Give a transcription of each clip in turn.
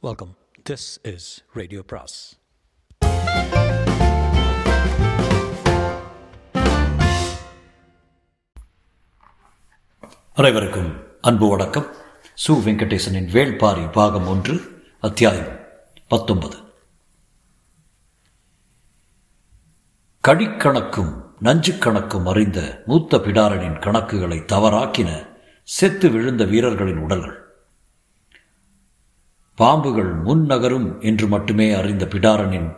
Welcome this is radio பிராஸ் அனைவருக்கும் அன்பு வணக்கம். சு வெங்கடேசனின் வேள்பாரி பாகம் ஒன்று அத்தியாயம் பத்தொன்பது. கடிக்கணக்கும் நஞ்சு கணக்கும் அறிந்த மூத்த பிடாரனின் கணக்குகளை தவறாக்கின செத்து விழுந்த வீரர்களின் உடல்கள். பாம்புகள் முன் நகரும் என்று மட்டுமே அறிந்த பிடாரனின்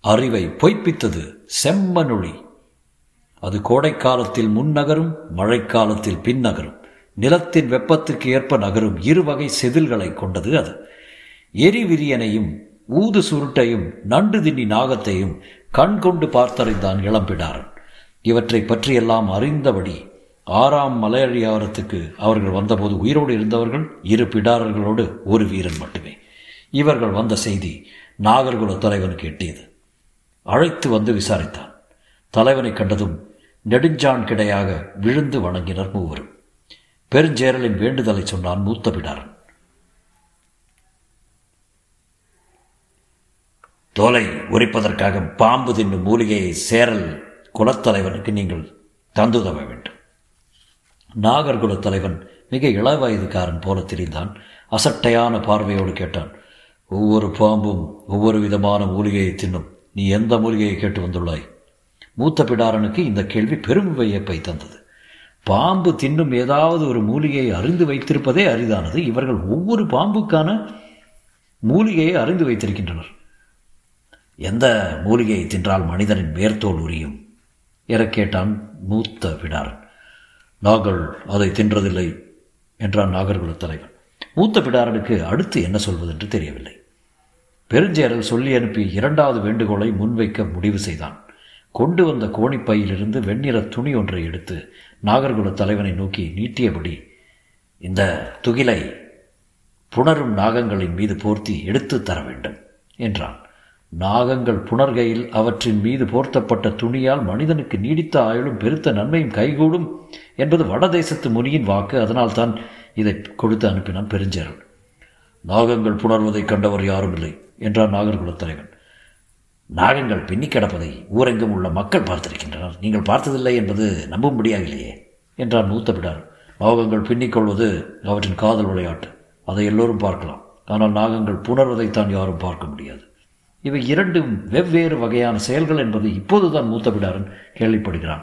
அறிவை பொய்ப்பித்தது செம்மனொழி அது கோடைக்காலத்தில் முன்னகரும் மழைக்காலத்தில் பின்னகரும் நிலத்தின் வெப்பத்துக்கு ஏற்ப நகரும் இருவகை செதில்களை கொண்டது அது. எரிவிரியனையும் ஊது சுருட்டையும் நண்டு தின்னி நாகத்தையும் கண் கொண்டு பார்த்தறிந்தான் இளம்பிடாரன். இவற்றை பற்றியெல்லாம் அறிந்தபடி ஆறாம் மலையழியாரத்துக்கு அவர்கள் வந்தபோது உயிரோடு இருந்தவர்கள் இரு பிடாரர்களோடு ஒரு வீரன் மட்டுமே. இவர்கள் வந்த செய்தி நாகர்குல தலைவனுக்கு எட்டியது அழைத்து வந்து விசாரித்தான். தலைவனை கண்டதும் நெடுஞ்சான் கிடையாக விழுந்து வணங்கினர் மூவரும். பெருஞ்சேரலின் வேண்டுதலை சொன்னான் மூத்த பிடாரன். தோலை உரிப்பதற்காக பாம்பு தின்னும் மூலிகையை சேரல் குலத்தலைவனுக்கு நீங்கள் தந்துதவ வேண்டும். நாகர்குல தலைவன் மிக இளவயதுக்காரன் போல தெரிந்தான். அசட்டையான பார்வையோடு கேட்டான் ஒவ்வொரு பாம்பும் ஒவ்வொரு விதமான மூலிகையை தின்னும். நீ எந்த மூலிகையை கேட்டு வந்துள்ளாய்? மூத்த பிடாரனுக்கு இந்த கேள்வி பெரும் வியப்பை தந்தது. பாம்பு தின்னும் ஏதாவது ஒரு மூலிகையை அறிந்து வைத்திருப்பதே அரிதானது. இவர்கள் ஒவ்வொரு பாம்புக்கான மூலிகையை அறிந்து வைத்திருக்கின்றனர். எந்த மூலிகையை தின்றால் மனிதனின் மேற்தோல் உரியும்? என கேட்டான் மூத்த பிடாரன். நாங்கள் அதை தின்றதில்லை என்றான் நாகர்குல தலைவன். மூத்த பிடாரனுக்கு அடுத்து என்ன சொல்வதென்று தெரியவில்லை. பெருஞ்சேரல் சொல்லி அனுப்பி இரண்டாவது வேண்டுகோளை முன்வைக்க முடிவு செய்தான். கொண்டு வந்த கோணிப்பையிலிருந்து வெண்ணிற துணி ஒன்றை எடுத்து நாகர்குல தலைவனை நோக்கி நீட்டியபடி இந்த துகிலை புணரும் நாகங்களின் மீது போர்த்தி எடுத்து தர வேண்டும் என்றான். நாகங்கள் புணர்கையில் அவற்றின் மீது போர்த்தப்பட்ட துணியால் மனிதனுக்கு நீடித்த ஆயுளும் பெருத்த நன்மையும் கைகூடும் என்பது வடதேசத்து முனியின் வாக்கு. அதனால் தான் இதை கொடுத்து அனுப்பினான் பெருஞ்சேரல் நாகங்கள் புணர்வதை கண்டவர் யாரும் இல்லை என்றார் நாகர்குல தலைவன் நாகங்கள் பின்னி கிடப்பதை ஊரெங்கும் உள்ள மக்கள் பார்த்திருக்கின்றனர். நீங்கள் பார்த்ததில்லை என்பது நம்ப இல்லையே என்றான் மூத்த பிடார் நாகங்கள் பின்னிக்கொள்வது அவற்றின் காதல் விளையாட்டு. அதை எல்லோரும் பார்க்கலாம். ஆனால் நாகங்கள் புணர்வதைத்தான் யாரும் பார்க்க முடியாது. இவை இரண்டும் வெவ்வேறு வகையான செயல்கள் என்பது இப்போதுதான் மூத்த பிடாரன் கேள்விப்படுகிறான்.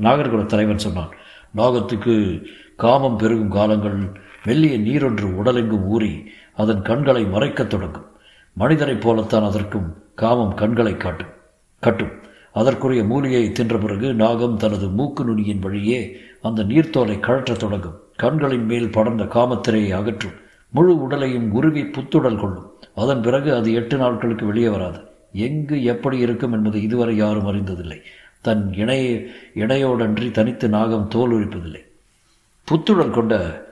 நாகர்குல தலைவன் சொன்னான் நாகத்துக்கு காமம் பெருகும் காலங்கள் மெல்லிய நீரொன்று உடலெங்கும் ஊறி அதன் கண்களை மறைக்கத் தொடங்கும். மனிதனைப் போலத்தான் அதற்கும் காமம் கண்களை காட்டும். கட்டும். அதற்குரிய மூலியை தின்ற பிறகு நாகம் தனது மூக்கு நுனியின் வழியே அந்த நீர்த்தோலை கழற்றத் தொடங்கும். கண்களின் மேல் படர்ந்த காமத்திரையை அகற்றும். முழு உடலையும் உருவி புத்துடல் கொள்ளும். அதன் பிறகு அது எட்டு நாட்களுக்கு வெளியே வராது. எங்கு எப்படி இருக்கும் என்பதை இதுவரை யாரும் அறிந்ததில்லை. தன் இணைய இணையோடன்றி தனித்து நாகம் தோல் உரிப்பதில்லை. புத்துடல் கொண்ட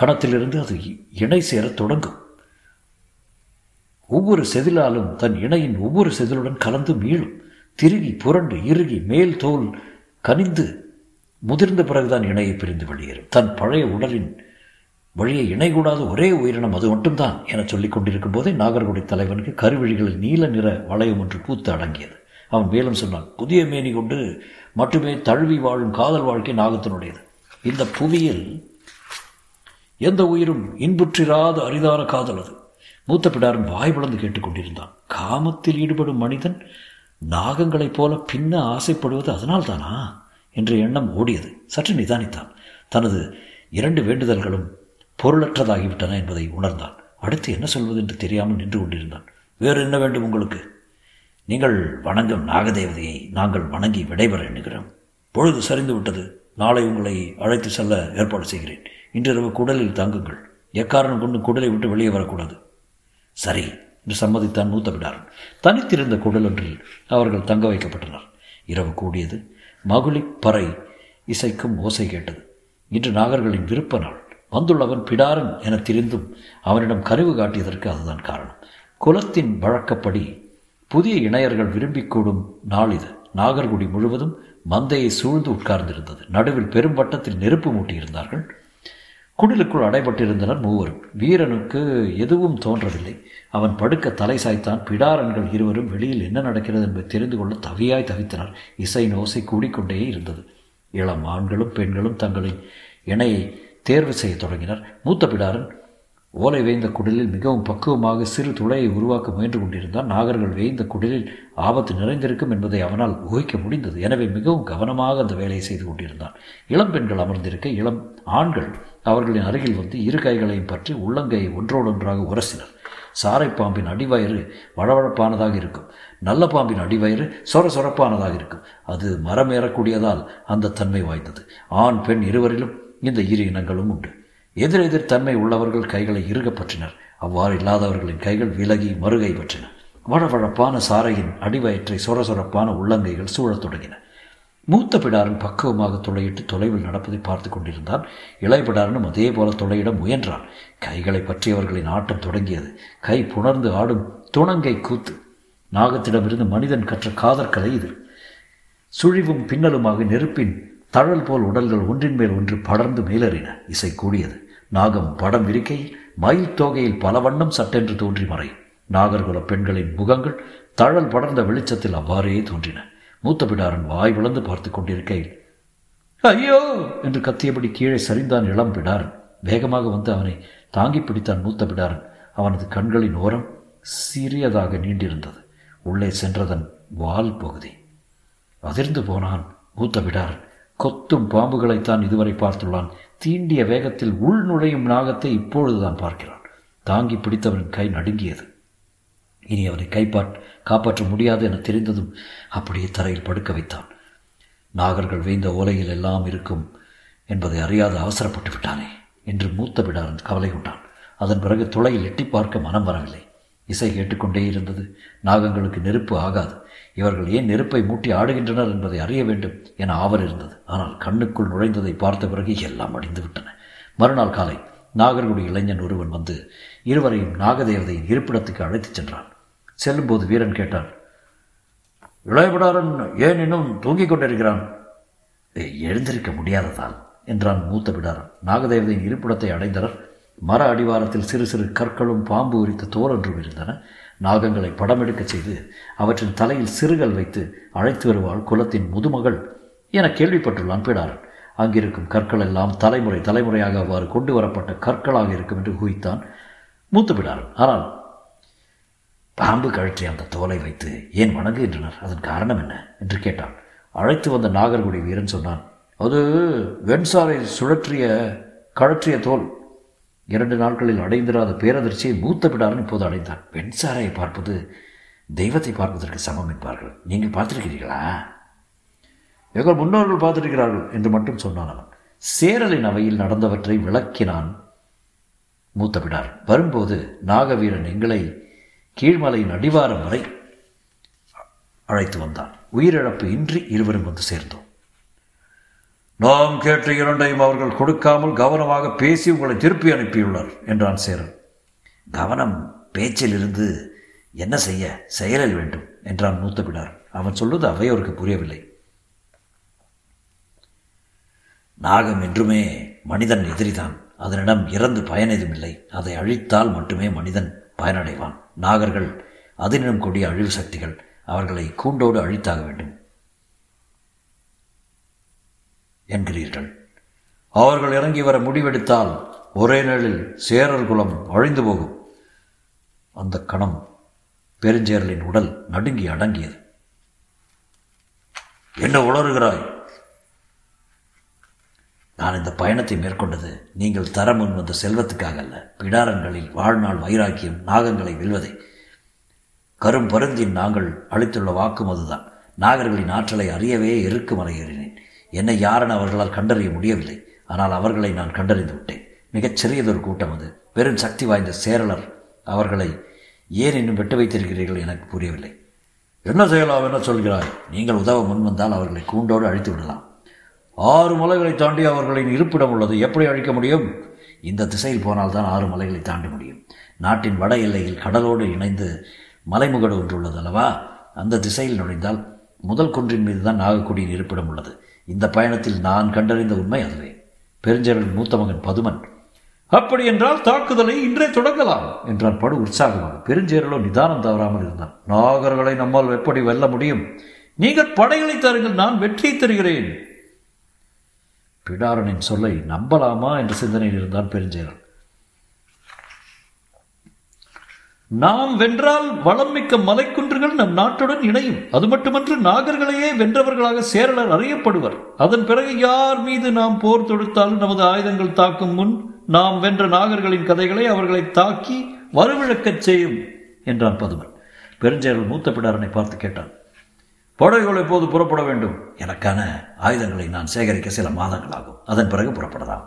கணத்திலிருந்து அது இணை சேரத் தொடங்கும். ஒவ்வொரு செதிலாலும் தன் இணையின் ஒவ்வொரு செதிலுடன் கலந்து மீளும். திருகி புரண்டு இறுகி மேல் தோல் கனிந்து முதிர்ந்த பிறகுதான் இணையை பிரிந்து வெளியேறும். தன் பழைய உடலின் வழியை இணைகூடாத ஒரே உயிரினம் அது மட்டும்தான் என சொல்லிக் கொண்டிருக்கும் போதே நாகர்குடி தலைவனுக்கு கருவிழிகளில் நீல நிற வளையம் ஒன்று பூத்து அடங்கியது. அவன் மேலும் சொன்னான் புதிய மேனி கொண்டு மட்டுமே தழுவி வாழும் காதல் வாழ்க்கை நாகத்தினுடையது. இந்த புவியில் எந்த உயிரும் இன்புற்றிராத அரிதான காதல் அது. மூத்த பிடாரும் வாய் வளர்ந்து கேட்டுக்கொண்டிருந்தான் காமத்தில் ஈடுபடும் மனிதன் நாகங்களைப் போல பின்ன ஆசைப்படுவது அதனால்தானா? என்ற எண்ணம் ஓடியது. சற்று நிதானித்தான். தனது இரண்டு வேண்டுதல்களும் பொருளற்றதாகிவிட்டன என்பதை உணர்ந்தான். அடுத்து என்ன சொல்வது என்று தெரியாமல் நின்று கொண்டிருந்தான். வேறு என்ன வேண்டும் உங்களுக்கு? நீங்கள் வணங்கும் நாகதேவதையை நாங்கள் வணங்கி விடைபெற எண்ணுகிறோம். பொழுது சரிந்து விட்டது நாளை உங்களை அழைத்து செல்ல ஏற்பாடு செய்கிறேன். இன்றிரவு குடலில் தங்குங்கள். எக்காரணம் கொண்டு குடலை விட்டு வெளியே வரக்கூடாது. சரி என்று சம்மதித்தான் மூத்த விடாரன் தனித்திருந்த குடலொன்றில் அவர்கள் தங்க வைக்கப்பட்டனர். இரவு கூடியது. மகுளி பறை இசைக்கும் ஓசை கேட்டது. இன்று நாகர்களின் விருப்ப நாள். வந்துள்ளவன் பிடாரன் என திரிந்தும் அவனிடம் கருவு காட்டியதற்கு அதுதான் காரணம். குலத்தின் வழக்கப்படி புதிய இணையர்கள் விரும்பி கூடும் நாள் இது. நாகர்குடி முழுவதும் மந்தையை சூழ்ந்து உட்கார்ந்திருந்தது. நடுவில் பெரும் வட்டத்தில் நெருப்பு மூட்டியிருந்தார்கள். குடிலுக்குள் அடைபட்டிருந்தனர் மூவரும். வீரனுக்கு எதுவும் தோன்றவில்லை. அவன் படுக்க தலை சாய்த்தான். பிடாரன்கள் இருவரும் வெளியில் என்ன நடக்கிறது என்பதை தெரிந்து கொள்ள தவியாய் தவித்தனர். இசை நோசை கூடிக்கொண்டே இருந்தது. இளம் ஆண்களும் பெண்களும் தங்களின் இணையை தேர்வு செய்ய தொடங்கினர். மூத்த பிடாரன் ஓலை வேய்ந்த குடலில் மிகவும் பக்குவமாக சிறு துளையை உருவாக்க முயன்று கொண்டிருந்தான். நாகர்கள் வேய்ந்த குடலில் ஆபத்து நிறைந்திருக்கும் என்பதை அவனால் ஊகிக்க முடிந்தது. எனவே மிகவும் கவனமாக அந்த வேலையை செய்து கொண்டிருந்தான். இளம் பெண்கள் அமர்ந்திருக்க இளம் ஆண்கள் அவர்களின் அருகில் வந்து இரு கைகளையும் பற்றி உள்ளங்கையை ஒன்றோடொன்றாக உரசினர். சாரை பாம்பின் அடிவயிறு வழவழப்பானதாக இருக்கும். நல்ல பாம்பின் அடிவயிறு சொர சொரப்பானதாக இருக்கும். அது மரம் ஏறக்கூடியதால் அந்த தன்மை வாய்ந்தது. ஆண் பெண் இருவரிலும் இந்த இரு இனங்களும் உண்டு. எதிரெதிர் தன்மை உள்ளவர்கள் கைகளை இறுகப் பற்றினர் அவ்வாறு இல்லாதவர்களின் கைகள் விலகி மறுகை பற்றின. வழவழப்பான சாரையின் அடிவயிற்றை சொர சொரப்பான உள்ளங்கைகள் சூழத் தொடங்கின. மூத்த பிடாரன் பக்குவமாக துளையிட்டு தொலைவில் நடப்பதை பார்த்து கொண்டிருந்தான். இளையபிடாரனும் அதே போல துளையிட முயன்றான். கைகளை பற்றியவர்களின் ஆட்டம் தொடங்கியது. கை புணர்ந்து ஆடும் துணங்கை கூத்து. நாகத்திடமிருந்து மனிதன் கற்ற காதற்கலை இது. சுழிவும் பின்னலுமாக நெருப்பின் தழல் போல் உடல்கள் ஒன்றின் மேல் ஒன்று படர்ந்து மேலேறின. இசை கூடியது. நாகம் படம் இருக்கை மயில் தோகையில் பல வண்ணம் சட்டென்று தோன்றி மறையும் நாகர்குல பெண்களின் முகங்கள் தழல் படர்ந்த வெளிச்சத்தில் அவ்வாறே தோன்றின. மூத்த பிடாரன் வாய் விளந்து பார்த்து கொண்டிருக்கையில் ஐயோ! என்று கத்தியபடி கீழே சரிந்தான் இளம் பிடாரன். வேகமாக வந்து அவனை தாங்கி பிடித்தான் மூத்த பிடாரன். அவனது கண்களின் ஓரம் சிறியதாக நீண்டிருந்தது. உள்ளே சென்றதன் வால் பகுதி. அதிர்ந்து போனான் மூத்த பிடாரன். கொத்தும் பாம்புகளைத்தான் இதுவரை பார்த்துள்ளான். தீண்டிய வேகத்தில் உள் நுழையும் நாகத்தை இப்பொழுதுதான் பார்க்கிறான். தாங்கி பிடித்தவன் கை நடுங்கியது. இனி அவனை கைப்பாட் காப்பாற்ற முடியாது என தெரிந்ததும் அப்படியே தரையில் படுக்க வைத்தான். நாகர்கள் வேய்ந்த ஓலையில் எல்லாம் இருக்கும் என்பதை அறியாது அவசரப்பட்டு விட்டானே என்று மூத்த பிடாரன் கவலை கொண்டான். அதன் பிறகு துளையில் எட்டி பார்க்க மனம் வரவில்லை. இசை கேட்டுக்கொண்டே இருந்தது. நாகங்களுக்கு நெருப்பு ஆகாது. இவர்கள் ஏன் நெருப்பை மூட்டி ஆடுகின்றனர் என்பதை அறிய வேண்டும் என ஆவல் இருந்தது. ஆனால் கண்ணுக்குள் நுழைந்ததை பார்த்த பிறகு எல்லாம் அடிந்து விட்டன மறுநாள் காலை நாகர்குடி இளைஞன் ஒருவன் வந்து இருவரையும் நாகதேவதையின் இருப்பிடத்துக்கு அழைத்துச் சென்றான். செல்லும்போது வீரன் கேட்டான் இளையபடாரன் ஏன் இன்னும் தூங்கிக் கொண்டிருக்கிறான்? எழுந்திருக்க முடியாததால் என்றான் மூத்த பிடாரன் நாகதேவதையின் இருப்பிடத்தை அடைந்தனர். மர அடிவாரத்தில் சிறு சிறு கற்களும் பாம்பு உரித்த தோலொன்றும் இருந்தன. நாகங்களை படம் எடுக்கச் செய்து அவற்றின் தலையில் சிறுகள் வைத்து அழைத்து வருவாள் குலத்தின் முதுமகள் என கேள்விப்பட்டுள்ளான் பிடாரன். அங்கிருக்கும் கற்கள் எல்லாம் தலைமுறை தலைமுறையாக அவ்வாறு கொண்டு வரப்பட்ட கற்களாக இருக்கும் என்று குவித்தான் மூத்து பிடாரன். ஆனால் பாம்பு கழற்றி அந்த தோலை வைத்து ஏன் வணங்குகின்றனர்? அதன் காரணம் என்ன? என்று கேட்டான். அழைத்து வந்த நாகர்குடி வீரன் சொன்னான் அது வெண்சாரை சுழற்றிய கழற்றிய தோல். இரண்டு நாட்களில் அடைந்திராத பேரதிர்ச்சியை மூத்த பிடாரன் இப்போது அடைந்தான் வெண்சாரையை பார்ப்பது தெய்வத்தை பார்ப்பதற்கு சமம் என்பார்கள். நீங்கள் பார்த்திருக்கிறீர்களா? எங்கள் முன்னோர்கள் பார்த்திருக்கிறார்கள் என்று மட்டும் சொன்னான் அவன். சேரலின் அவையில் நடந்தவற்றை விளக்கினான் மூத்த பிடார் வரும்போது நாகவீரன் எங்களை கீழ்மலையின் அடிவாரம் வரை அழைத்து வந்தான். உயிரிழப்பு இன்றி இருவரும் வந்து சேர்ந்தோம். நாம் கேட்ட இரண்டையும் அவர்கள் கொடுக்காமல் கவனமாக பேசி உங்களை திருப்பி அனுப்பியுள்ளார் என்றான் சேரன். கவனம் பேச்சிலிருந்து என்ன செய்ய? செயலில் வேண்டும் என்றான் மூத்த பிடார். அவன் சொல்வது அவையோருக்கு புரியவில்லை. நாகம் என்றுமே மனிதன் எதிரிதான். அதனிடம் இறந்து பயன் எதுவுமில்லை அதை அழித்தால் மட்டுமே மனிதன் பயனடைவான். நாகர்கள் அதனிடம் கூடிய அழிவு சக்திகள் அவர்களை கூண்டோடு அழித்தாக வேண்டும். என்கிறீர்கள். அவர்கள் இறங்கி வர முடிவெடுத்தால் ஒரே நாளில் சேரர் குலம் அழிந்து போகும். அந்த கணம் பெருஞ்சேரலின் உடல் நடுங்கி அடங்கியது. என்ன உளறுகிறாய்? நான் இந்த பயணத்தை மேற்கொண்டது நீங்கள் தர முன் வந்த செல்வத்துக்காக அல்ல. பிடாரங்களில் வாழ்நாள் வைராக்கியம் நாகங்களை வெல்வதை. கரும் பருந்தின் நாங்கள் அளித்துள்ள வாக்கும் அதுதான் நாகர்களின் ஆற்றலை அறியவே இருக்கும் மறைகிறேன் என்னை யாரென அவர்களால் கண்டறிய முடியவில்லை. ஆனால் அவர்களை நான் கண்டறிந்து விட்டேன். மிகச் சிறியதொரு கூட்டம் அது. பெரும் சக்தி வாய்ந்த சேரலர் அவர்களை ஏன் இன்னும் வெட்டு வைத்திருக்கிறீர்கள் எனக்கு புரியவில்லை. என்ன செய்யலாம் என்ன சொல்கிறாய்? நீங்கள் உதவ முன்வந்தால் அவர்களை கூண்டோடு அழித்து விடலாம். ஆறு மலைகளை தாண்டி அவர்களின் இருப்பிடம் உள்ளது. எப்படி அழிக்க முடியும்? இந்த திசையில் போனால்தான் ஆறு மலைகளை தாண்ட முடியும். நாட்டின் வட எல்லையில் கடலோடு இணைந்து மலைமுகடு ஒன்று உள்ளது அல்லவா? அந்த திசையில் நுழைந்தால் முதல் குன்றின் மீது தான் நாகக்குடியின் இருப்பிடம் உள்ளது. இந்த பயணத்தில் நான் கண்டறிந்த உண்மை அதுவே. பெருஞ்சேரல் மூத்த மகன் பதுமன். அப்படி என்றால் தாக்குதலை இன்றே தொடங்கலாம் என்றான் படு உற்சாகமாக. பெருஞ்சேரலோ நிதானம் தவறாமல் இருந்தான். நாகர்களை நம்மால் எப்படி வெல்ல முடியும்? நீங்கள் படைகளை தருங்கள் நான் வெற்றியை தருகிறேன். பிடாரனின் சொல்லை நம்பலாமா? என்ற சிந்தனையில் இருந்தான் பெருஞ்சேரன் நாம் வென்றால் வளம் மிக்க மலைக்குன்றுகள் நம் நாட்டுடன் இணையும். அது மட்டுமன்று நாகர்களையே வென்றவர்களாக சேரலர் அறியப்படுவர். அதன் பிறகு யார் மீது நாம் போர் தொடுத்தாலும் நமது ஆயுதங்கள் தாக்கும் முன் நாம் வென்ற நாகர்களின் கதைகளை அவர்களை தாக்கி வருவிழக்கச் செய்யும் என்றான் பதுமன் பெருஞ்சேரல் மூத்த பிடாரனை பார்த்து கேட்டான் படைகள் எப்போது புறப்பட வேண்டும்? எனக்கான ஆயுதங்களை நான் சேகரிக்க சில மாதங்கள் ஆகும் அதன் பிறகு புறப்படலாம்.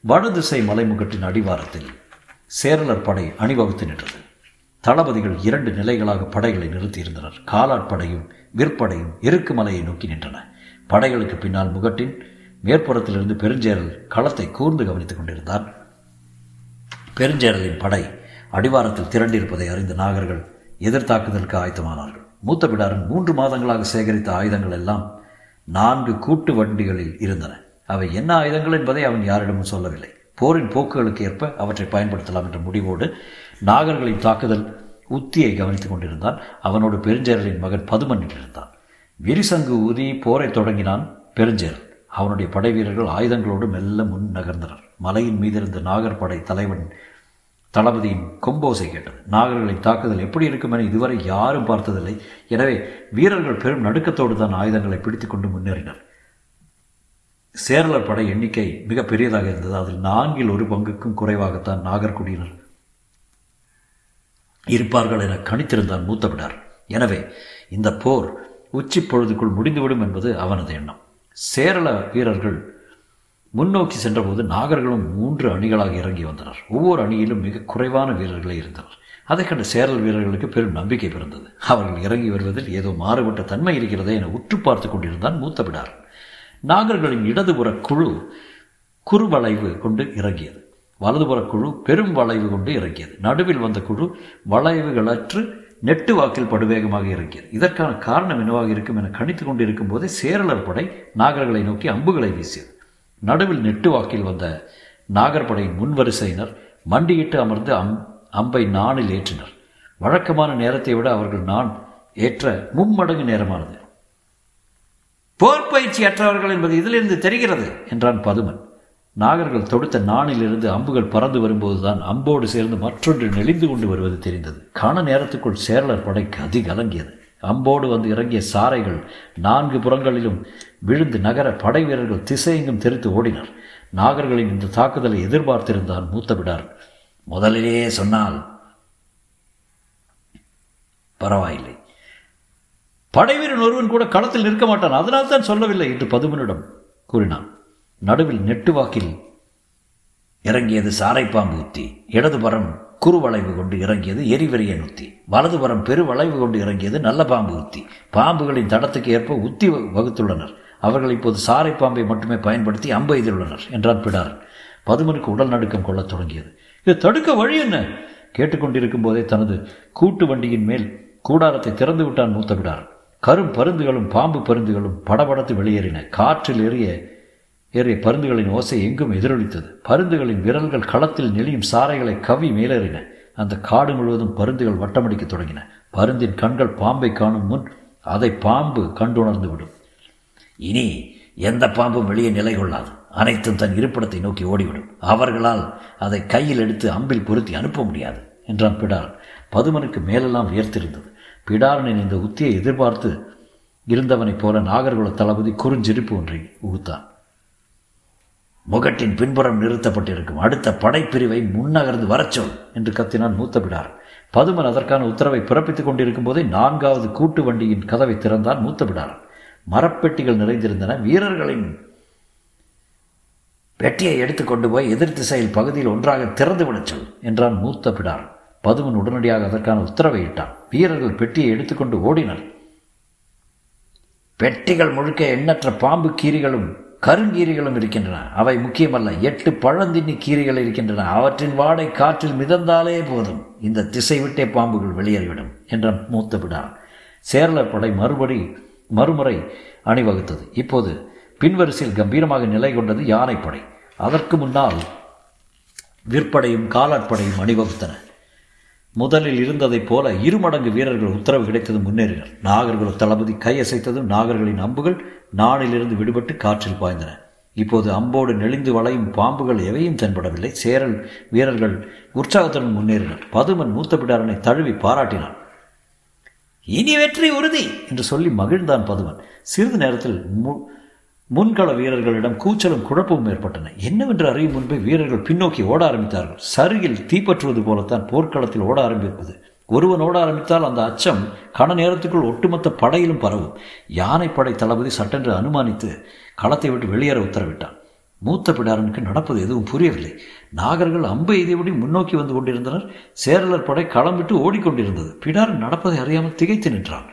வடதிசை மலைமுகட்டின் அடிவாரத்தில் சேரலர் படை அணிவகுத்து நின்றது. தளபதிகள் இரண்டு நிலைகளாக படைகளை நிறுத்தியிருந்தனர். காலாட்படையும் விற்படையும் இருக்கு மலையை நோக்கி நின்றன. படைகளுக்கு பின்னால் முகட்டின் மேற்புறத்திலிருந்து பெருஞ்சேரல் களத்தை கூர்ந்து கவனித்துக் கொண்டிருந்தார் பெருஞ்சேரலின் படை அடிவாரத்தில் திரண்டிருப்பதை அறிந்த நாகர்கள் எதிர்த்தாக்குதலுக்கு ஆயத்தமானார்கள். மூத்த பிடாரன் மூன்று மாதங்களாக சேகரித்த ஆயுதங்கள் எல்லாம் நான்கு கூட்டு வண்டிகளில் இருந்தன. அவை என்ன ஆயுதங்கள் என்பதை அவன் யாரிடமும் சொல்லவில்லை. போரின் போக்குகளுக்கு ஏற்ப அவற்றை பயன்படுத்தலாம் என்ற முடிவோடு நாகர்களின் தாக்குதல் உத்தியை கவனித்துக் கொண்டிருந்தான். அவனோடு பெருஞ்சேரலின் மகன் பதுமன் நின்றிருந்தான் விரிசங்கு ஊதி போரை தொடங்கினான் பெருஞ்சேரல் அவனுடைய படை வீரர்கள் ஆயுதங்களோடு மெல்ல முன் நகர்ந்தனர். மலையின் மீதிருந்த நாகர்படை தலைவன் தளபதியின் கொம்போசை கேட்டது. நாகர்களின் தாக்குதல் எப்படி இருக்கும் என இதுவரை யாரும் பார்த்ததில்லை. எனவே வீரர்கள் பெரும் நடுக்கத்தோடு தான் ஆயுதங்களை பிடித்துக்கொண்டு முன்னேறினர். சேரலர் படை எண்ணிக்கை மிக பெரியதாக இருந்தது. அதில் நான்கில் ஒரு பங்குக்கும் குறைவாகத்தான் நாகர்குடியினர் இருப்பார்கள் என கணித்திருந்தான் மூத்தவிடார் எனவே இந்த போர் உச்சி பொழுதுக்குள் முடிந்துவிடும் என்பது அவனது எண்ணம். சேரள வீரர்கள் முன்னோக்கி சென்றபோது நாகர்களும் மூன்று அணிகளாக இறங்கி வந்தனர். ஒவ்வொரு அணியிலும் மிக குறைவான வீரர்களே இருந்தனர் அதை கண்ட சேரல் வீரர்களுக்கு பெரும் நம்பிக்கை பிறந்தது. அவர்கள் இறங்கி வருவதில் ஏதோ மாறுபட்ட தன்மை இருக்கிறதே என உற்று பார்த்து கொண்டிருந்தான் மூத்தபிடார். நாகர்களின் இடதுபுற குழு குறுவளைவு கொண்டு இறங்கியது. வலதுபுற குழு பெரும் வளைவு கொண்டு இறங்கியது. நடுவில் வந்த குழு வளைவுகளற்று நெட்டு வாக்கில் படுவேகமாக இறங்கியது. இதற்கான காரணம் என்னவாக இருக்கும் என கணித்து கொண்டிருக்கும் போதே சேரலர் படை நாகர்களை நோக்கி அம்புகளை வீசியது. நடுவில் நெட்டு வாக்கில் வந்த நாகர்படையின் முன்வரிசையினர் மண்டியிட்டு அமர்ந்து அம் அம்பை நாணில் ஏற்றினர். வழக்கமான நேரத்தை விட அவர்கள் நான் ஏற்ற மும்மடங்கு நேரமானது. போர் பயிற்சி அற்றவர்கள் என்பது இதிலிருந்து தெரிகிறது என்றான் பதுமன். நாகர்கள் தொடுத்த நாணிலிருந்து அம்புகள் பறந்து வரும்போதுதான் அம்போடு சேர்ந்து மற்றொன்று நெளிந்து கொண்டு வருவது தெரிந்தது. காண நேரத்துக்குள் சேரலர் படைக்கு அதிக அலங்கியது. அம்போடு வந்து இறங்கிய சாரைகள் நான்கு புறங்களிலும் விழுந்து நகர படை வீரர்கள் திசையெங்கும் தெரித்து ஓடினர். நாகர்களின் இந்த தாக்குதலை எதிர்பார்த்திருந்தான் மூத்தவிடார் முதலிலேயே சொன்னால் பரவாயில்லை. படைவீரன் ஒருவன் கூட களத்தில் நிற்க மாட்டான். அதனால் தான் சொல்லவில்லை என்று பதுமனிடம் கூறினான். நடுவில் நெட்டுவாக்கில் இறங்கியது சாரைப்பாம்பு உத்தி இடதுபுறம் குறுவளைவு கொண்டு இறங்கியது எரிவெறியன் உத்தி வலதுபுறம் பெருவளைவு கொண்டு இறங்கியது நல்ல பாம்பு உத்தி பாம்புகளின் தடத்துக்கு ஏற்ப உத்தி வகுத்துள்ளனர். அவர்கள் இப்போது சாரை பாம்பை மட்டுமே பயன்படுத்தி அம்பு எய்துள்ளனர் என்றான் பிடாரன் பதுமனுக்கு உடல் நடுக்கம் கொள்ளத் தொடங்கியது. இது தடுக்க வழி என்ன? கேட்டுக்கொண்டிருக்கும் போதே தனது கூட்டு வண்டியின் மேல் கூடாரத்தை திறந்து விட்டான் மூத்த பிடாரன் கரும் பருந்துகளும் பாம்பு பருந்துகளும் படபடத்து வெளியேறின. காற்றில் எறிய ஏறிய பருந்துகளின் ஓசை எங்கும் எதிரொலித்தது. பருந்துகளின் விரல்கள் களத்தில் நெளியும் சாரைகளை கவி மேலேறின. அந்த காடு முழுவதும் பருந்துகள் வட்டமடிக்கத் தொடங்கின. பருந்தின் கண்கள் பாம்பை காணும் முன் அதை பாம்பு கண்டுணர்ந்து விடும். இனி எந்த பாம்பும் வெளியே நிலை கொள்ளாது. அனைத்தும் தன் இருப்பிடத்தை நோக்கி ஓடிவிடும். அவர்களால் அதை கையில் எடுத்து அம்பில் பொருத்தி அனுப்ப முடியாது என்றான் பிடாரன் பதுமனுக்கு மேலெல்லாம் உயர்த்திருந்தது பிடாரனின் இந்த உத்தியை எதிர்பார்த்து இருந்தவனைப் போல நாகர்குல தளபதி குறுஞ்சிரிப்பு ஒன்றை உகுத்தான். முகட்டின் பின்புறம் நிறுத்தப்பட்டிருக்கும். அடுத்த படைப்பிரிவை முன்னகர்ந்து வரச்சொல் என்று கத்தினான் மூத்த பிடார் பதுமன் அதற்கான உத்தரவை பிறப்பித்துக் கொண்டிருக்கும் போதே நான்காவது கூட்டு வண்டியின் கதவை திறந்தான் மூத்தபிடார். மரப்பெட்டிகள் நிறைந்திருந்தன. வீரர்களின் பெட்டியை எடுத்துக்கொண்டு போய் எதிர் திசையில் பகுதியில் ஒன்றாக திறந்து விடச் சொல் என்றான் மூத்த பிடார் பதுமன் உடனடியாக அதற்கான உத்தரவை இட்டான். வீரர்கள் பெட்டியை எடுத்துக்கொண்டு ஓடினர். பெட்டிகள் முழுக்க எண்ணற்ற பாம்பு கீரிகளும் கருங்கீரிகளும் இருக்கின்றன. அவை முக்கியமல்ல எட்டு பழந்தின்னி கீரைகள் இருக்கின்றன. அவற்றின் வாடை காற்றில் மிதந்தாலே போதும். இந்த திசை விட்டே பாம்புகள் வெளியேறிவிடும் என்ற மூத்த விடா. சேரலர் படை மறுபடி மறுமுறை அணிவகுத்தது. இப்போது பின்வரிசையில் கம்பீரமாக நிலை கொண்டது யானைப்படை. அதற்கு முன்னால் விற்படையும் காலாட்படையும் அணிவகுத்தன. முதலில் இருந்ததைப் போல இருமடங்கு வீரர்கள் உத்தரவு கிடைத்ததும் முன்னேறினர். நாகர்குல தளபதி கையசைத்ததும் நாகர்களின் அம்புகள் நாணிலிருந்து விடுபட்டு காற்றில் பாய்ந்தன. இப்போது அம்போடு நெளிந்து வளையும் பாம்புகள் எவையும் தென்படவில்லை. சேரல் வீரர்கள் உற்சாகத்துடன் முன்னேறினர். பதுமன் மூத்த பிடாரனை தழுவி பாராட்டினான். இனி வெற்றி உறுதி என்று சொல்லி மகிழ்ந்தான் பதுமன். சிறிது நேரத்தில் மு முன்கள வீரர்களிடம் கூச்சலும் குழப்பமும் ஏற்பட்டன. என்னவென்று அறியும் முன்பே வீரர்கள் பின்னோக்கி ஓட ஆரம்பித்தார்கள். சருகில் தீப்பற்றுவது போலத்தான் போர்க்களத்தில் ஓட ஆரம்பிப்பது. ஒருவன் ஓட ஆரம்பித்தால் அந்த அச்சம் கன நேரத்துக்குள் ஒட்டுமொத்த படையிலும் பரவும். யானைப்படை தளபதி சட்டென்று அனுமானித்து களத்தை விட்டு வெளியேற உத்தரவிட்டான். மூத்த பிடாரனுக்கு நடப்பது எதுவும் புரியவில்லை. நாகர்கள் அம்பை எய்தியபடி முன்னோக்கி வந்து கொண்டிருந்தனர். சேரலர் படை களம் விட்டு ஓடிக்கொண்டிருந்தது. பிடாரன் நடப்பதை அறியாமல் திகைத்து நின்றான்.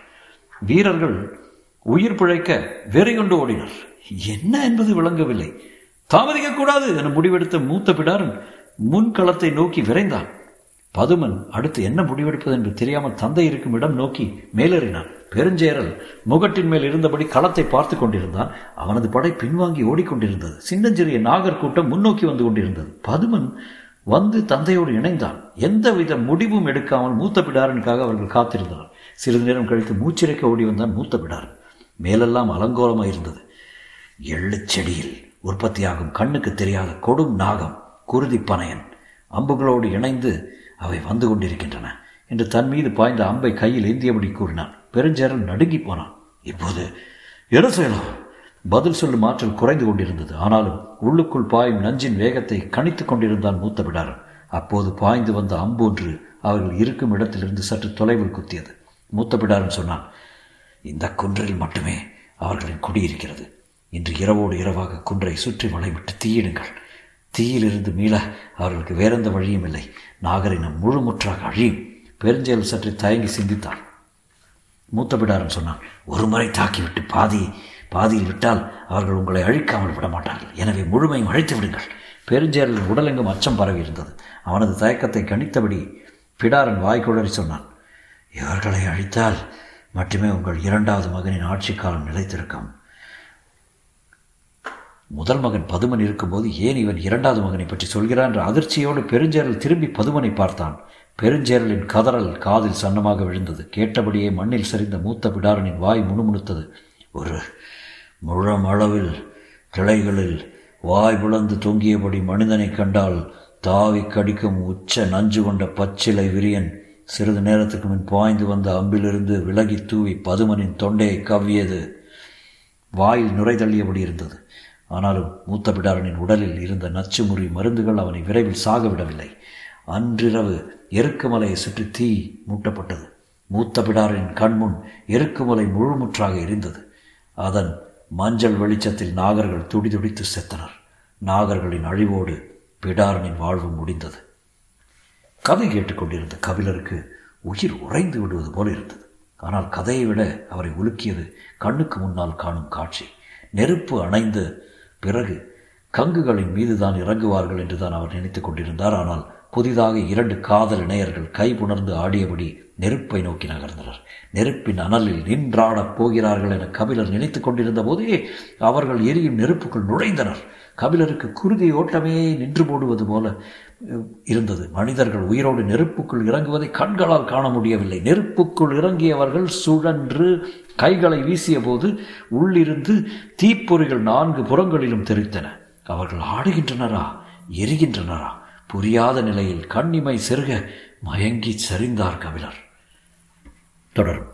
வீரர்கள் உயிர் பிழைக்க வெறி கொண்டு ஓடினர். என்ன என்பது விளங்கவில்லை. தாமதிக்கக்கூடாது என முடிவெடுத்த மூத்த பிடாரன் முன்களத்தை நோக்கி விரைந்தான். பதுமன் அடுத்து என்ன முடிவெடுப்பது என்று தெரியாமல் தந்தை இருக்கும் இடம் நோக்கி மேலேறினான். பெருஞ்சேரல் முகட்டின் மேல் இருந்தபடி களத்தை பார்த்து கொண்டிருந்தான். அவனது படை பின்வாங்கி ஓடிக்கொண்டிருந்தது. சின்னஞ்சிறிய நாகர் கூட்டம் முன்னோக்கி வந்து கொண்டிருந்தது. பதுமன் வந்து தந்தையோடு இணைந்தான். எந்தவித முடிவும் எடுக்காமல் மூத்த பிடாரனுக்காக அவர்கள் காத்திருந்தனர். சிறிது நேரம் கழித்து மூச்சிறைக்க ஓடி வந்தான் மூத்த பிடாரன். மேலெல்லாம் அலங்கோலமாக இருந்தது எள்ளுச்செடியில் உற்பத்தியாகும் கண்ணுக்கு தெரியாத கொடும் நாகம் குருதி பனையன் அம்புகளோடு இணைந்து அவை வந்து கொண்டிருக்கின்றன என்று தன் மீது பாய்ந்த அம்பை கையில் ஏந்தியபடி கூறினான். பெருஞ்சேரல் நடுங்கி போனான். இப்போது என்ன செய்யலாம் பதில் சொல்லும் ஆற்றல் குறைந்து கொண்டிருந்தது. ஆனாலும் உள்ளுக்குள் பாயும் நஞ்சின் வேகத்தை கணித்துக் கொண்டிருந்தான் மூத்த பிடாரன் அப்போது பாய்ந்து வந்த அம்பொன்று அவர்கள் இருக்கும் இடத்திலிருந்து சற்று தொலைவில் குத்தியது. மூத்த பிடாரன் சொன்னான் இந்த குன்றில் மட்டுமே அவர்களின் குடியிருக்கிறது இன்று இரவோடு இரவாக குன்றை சுற்றி வளைவிட்டு தீயிடுங்கள். தீயிலிருந்து மீள அவர்களுக்கு வேறெந்த வழியும் இல்லை. நாகரினம் முழுமுற்றாக அழியும். பெருஞ்செயல் சற்று தயங்கி சிந்தித்தான் மூத்த பிடாரன் சொன்னான் ஒரு முறை தாக்கிவிட்டு பாதி பாதியில் விட்டால் அவர்கள் உங்களை அழிக்காமல் விட மாட்டார்கள் எனவே முழுமையும் அழித்து விடுங்கள். பெருஞ்சேரலின் உடலெங்கும் அச்சம் பரவி இருந்தது. அவனது தயக்கத்தை கணித்தபடி பிடாரன் வாய்க்குழறி சொன்னான் இவர்களை அழித்தால் மட்டுமே உங்கள் இரண்டாவது மகனின் ஆட்சி காலம் நிலைத்திருக்கும். முதல் மகன் பதுமன் இருக்கும்போது ஏன் இவன் இரண்டாவது மகனை பற்றி சொல்கிறான் என்ற அதிர்ச்சியோடு பெருஞ்சேரல் திரும்பி பதுமனை பார்த்தான். பெருஞ்சேரலின் கதறல் காதில் சன்னமாக விழுந்தது. கேட்டபடியே மண்ணில் சரிந்த மூத்த பிடாரனின் வாய் முணுமுணுத்தது. ஒரு முழம் அளவில் கிளைகளில் வாய் புலந்து தொங்கியபடி மனிதனை கண்டால் தாவி கடிக்கும் உச்ச நஞ்சு கொண்ட பச்சிலை விரியன் சிறிது நேரத்துக்கு முன் பாய்ந்து வந்த அம்பிலிருந்து விலகி தூவி பதுமனின் தொண்டையை கவ்வியது. வாயில் நுரை தள்ளியபடி இருந்தது. ஆனாலும் மூத்த பிடாரனின் உடலில் இருந்த நச்சுமுறி மருந்துகள் அவனை விரைவில் சாகவிடவில்லை. அன்றிரவு எருக்குமலையை சுற்றி தீ மூட்டப்பட்டது. மூத்த பிடாரின் கண்முன் எருக்குமலை முழுமுற்றாக எரிந்தது. அதன் மஞ்சள் வெளிச்சத்தில் நாகர்கள் துடிதுடித்து செத்தனர். நாகர்களின் அழிவோடு பிடாரனின் வாழ்வு முடிந்தது. கதை கேட்டுக்கொண்டிருந்த கபிலருக்கு உயிர் உறைந்து விடுவது போல இருந்தது. ஆனால் கதையை விட அவரை உலுக்கியது கண்ணுக்கு முன்னால் காணும் காட்சி. நெருப்பு அணைந்து பிறகு கங்குகளின் மீதுதான் இறங்குவார்கள் என்று தான் அவர் நினைத்து கொண்டிருந்தார். ஆனால் புதிதாக இரண்டு காதல் இணையர்கள் கை புணர்ந்து ஆடியபடி நெருப்பை நோக்கி நகர்ந்தனர். நெருப்பின் அனலில் நின்றாடப் போகிறார்கள் என கபிலர் நினைத்து கொண்டிருந்த போதே அவர்கள் எரியும் நெருப்புக்குள் நுழைந்தனர். கபிலருக்கு குருதி ஓட்டமே நின்று போடுவது போல இருந்தது. மனிதர்கள் உயிரோடு நெருப்புக்குள் இறங்குவதை கண்களால் காண முடியவில்லை. நெருப்புக்குள் இறங்கியவர்கள் சுழன்று கைகளை வீசிய போது உள்ளிருந்து தீப்பொறிகள் நான்கு புறங்களிலும் தெரித்தன அவர்கள் ஆடுகின்றனரா? எரிகின்றனரா? புரியாத நிலையில் கண்ணிமை செருக மயங்கி சரிந்தார் கபிலர். தொடரும்.